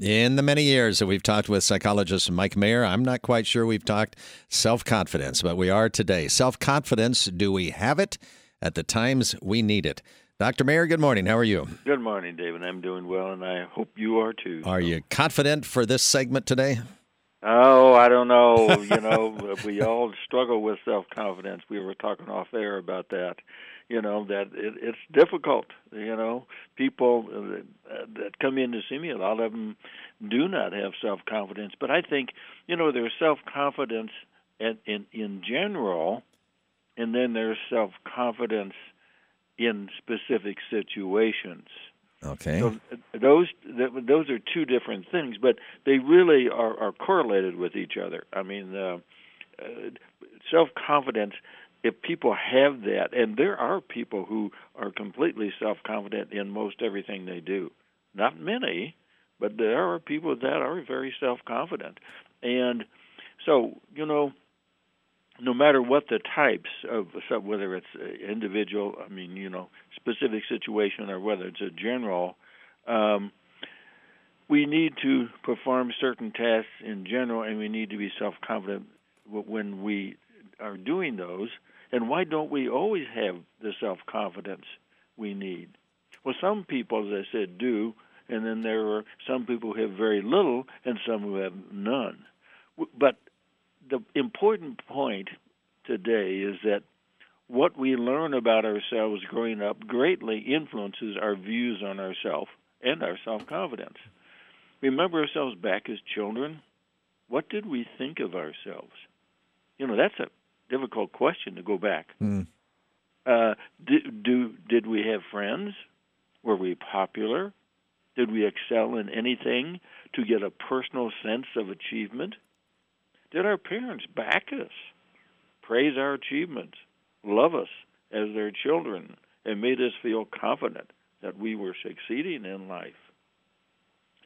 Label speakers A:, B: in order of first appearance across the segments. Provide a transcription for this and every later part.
A: In the many years that we've talked with psychologist Mike Mayer, I'm not quite sure we've talked self confidence, but we are today. Self confidence, do we have it at the times we need it? Dr. Mayer, good morning. How are you?
B: Good morning, David. I'm doing well, and I hope you are too.
A: Are you confident for this segment today?
B: Oh, I don't know. you know, we all struggle with self confidence. We were talking off air about that. You know that it, it's difficult. You know, people uh, that come in to see me, a lot of them do not have self confidence. But I think you know there's self confidence in, in in general, and then there's self confidence in specific situations.
A: Okay.
B: So those those are two different things, but they really are, are correlated with each other. I mean, uh, uh, self confidence. If people have that, and there are people who are completely self confident in most everything they do, not many, but there are people that are very self confident, and so you know no matter what the types of whether it's individual, I mean, you know, specific situation, or whether it's a general, um, we need to perform certain tasks in general, and we need to be self-confident when we are doing those. And why don't we always have the self-confidence we need? Well, some people, as I said, do, and then there are some people who have very little, and some who have none. But the important point today is that what we learn about ourselves growing up greatly influences our views on ourselves and our self confidence. Remember ourselves back as children? What did we think of ourselves? You know, that's a difficult question to go back. Mm. Uh, did, do, did we have friends? Were we popular? Did we excel in anything to get a personal sense of achievement? Did our parents back us, praise our achievements, love us as their children, and made us feel confident that we were succeeding in life?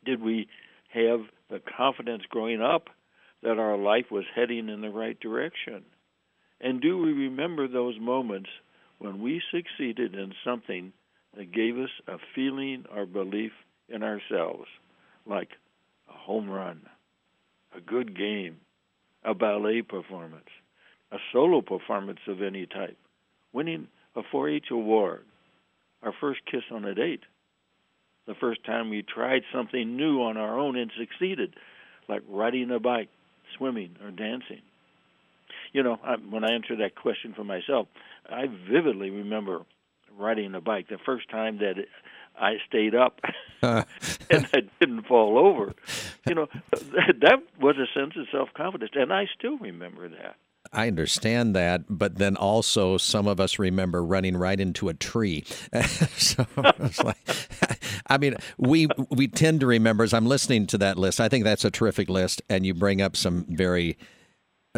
B: Did we have the confidence growing up that our life was heading in the right direction? And do we remember those moments when we succeeded in something that gave us a feeling or belief in ourselves, like a home run, a good game, a ballet performance, a solo performance of any type, winning a 4 H award, our first kiss on a date, the first time we tried something new on our own and succeeded, like riding a bike, swimming, or dancing. You know, I, when I answer that question for myself, I vividly remember riding a bike the first time that I stayed up and I didn't fall over. You know, that, was a sense of self confidence, and I still remember that.
A: I understand that, but then also some of us remember running right into a tree. so like, I mean, we we tend to remember. As I'm listening to that list, I think that's a terrific list, and you bring up some very uh,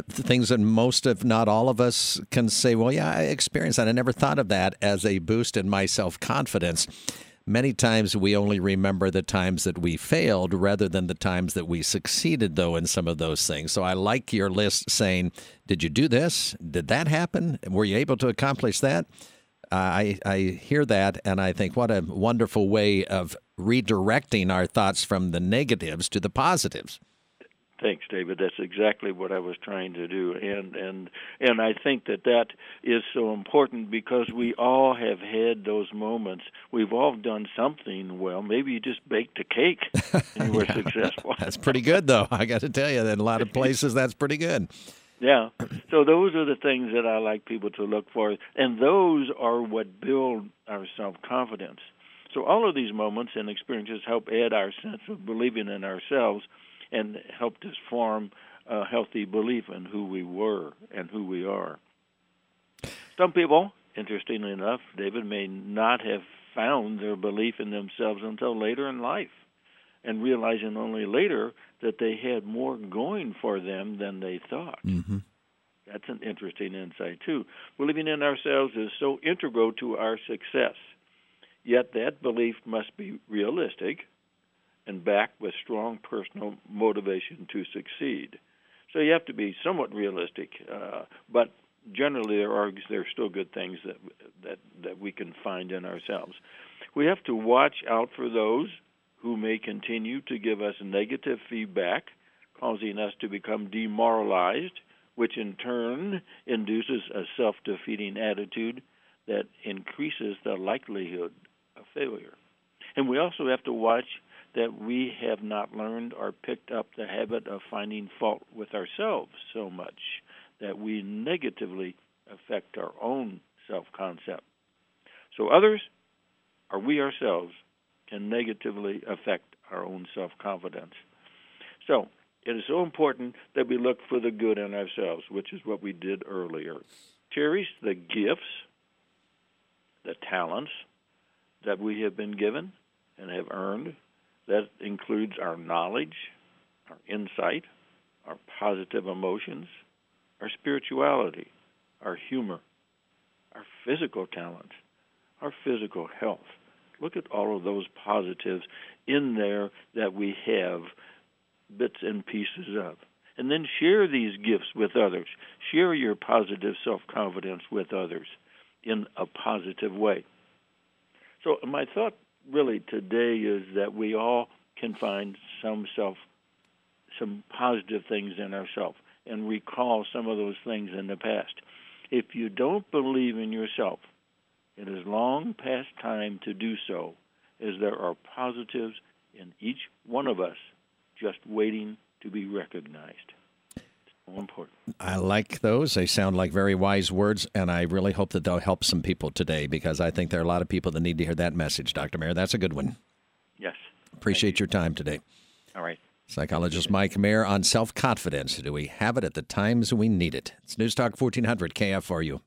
A: things that most of not all of us can say well yeah i experienced that i never thought of that as a boost in my self-confidence Many times we only remember the times that we failed rather than the times that we succeeded, though, in some of those things. So I like your list saying, Did you do this? Did that happen? Were you able to accomplish that? I, I hear that and I think, what a wonderful way of redirecting our thoughts from the negatives to the positives.
B: Thanks, David. That's exactly what I was trying to do, and and and I think that that is so important because we all have had those moments. We've all done something well. Maybe you just baked a cake and you were yeah. successful.
A: that's pretty good, though. I got to tell you, in a lot of places, that's pretty good.
B: Yeah. So those are the things that I like people to look for, and those are what build our self confidence. So all of these moments and experiences help add our sense of believing in ourselves and helped us form a healthy belief in who we were and who we are. Some people, interestingly enough, David, may not have found their belief in themselves until later in life and realizing only later that they had more going for them than they thought.
A: Mm-hmm.
B: That's an interesting insight, too. Believing in ourselves is so integral to our success. Yet that belief must be realistic and backed with strong personal motivation to succeed. So you have to be somewhat realistic, uh, but generally there are there are still good things that that that we can find in ourselves. We have to watch out for those who may continue to give us negative feedback, causing us to become demoralized, which in turn induces a self defeating attitude that increases the likelihood of failure. And we also have to watch that we have not learned or picked up the habit of finding fault with ourselves so much that we negatively affect our own self concept. So, others or we ourselves can negatively affect our own self confidence. So, it is so important that we look for the good in ourselves, which is what we did earlier. Cherish the gifts, the talents that we have been given and have earned. That includes our knowledge, our insight, our positive emotions, our spirituality, our humor, our physical talents, our physical health. Look at all of those positives in there that we have bits and pieces of. And then share these gifts with others. Share your positive self confidence with others in a positive way. So, my thought really today is that we all can find some self, some positive things in ourselves and recall some of those things in the past. If you don't believe in yourself, it is long past time to do so, as there are positives in each one of us just waiting to be recognized.
A: I like those. They sound like very wise words, and I really hope that they'll help some people today because I think there are a lot of people that need to hear that message, Dr. Mayer. That's a good one.
B: Yes.
A: Appreciate you. your time today.
B: All right.
A: Psychologist Mike Mayer on self confidence. Do we have it at the times we need it? It's News Talk 1400 KFRU.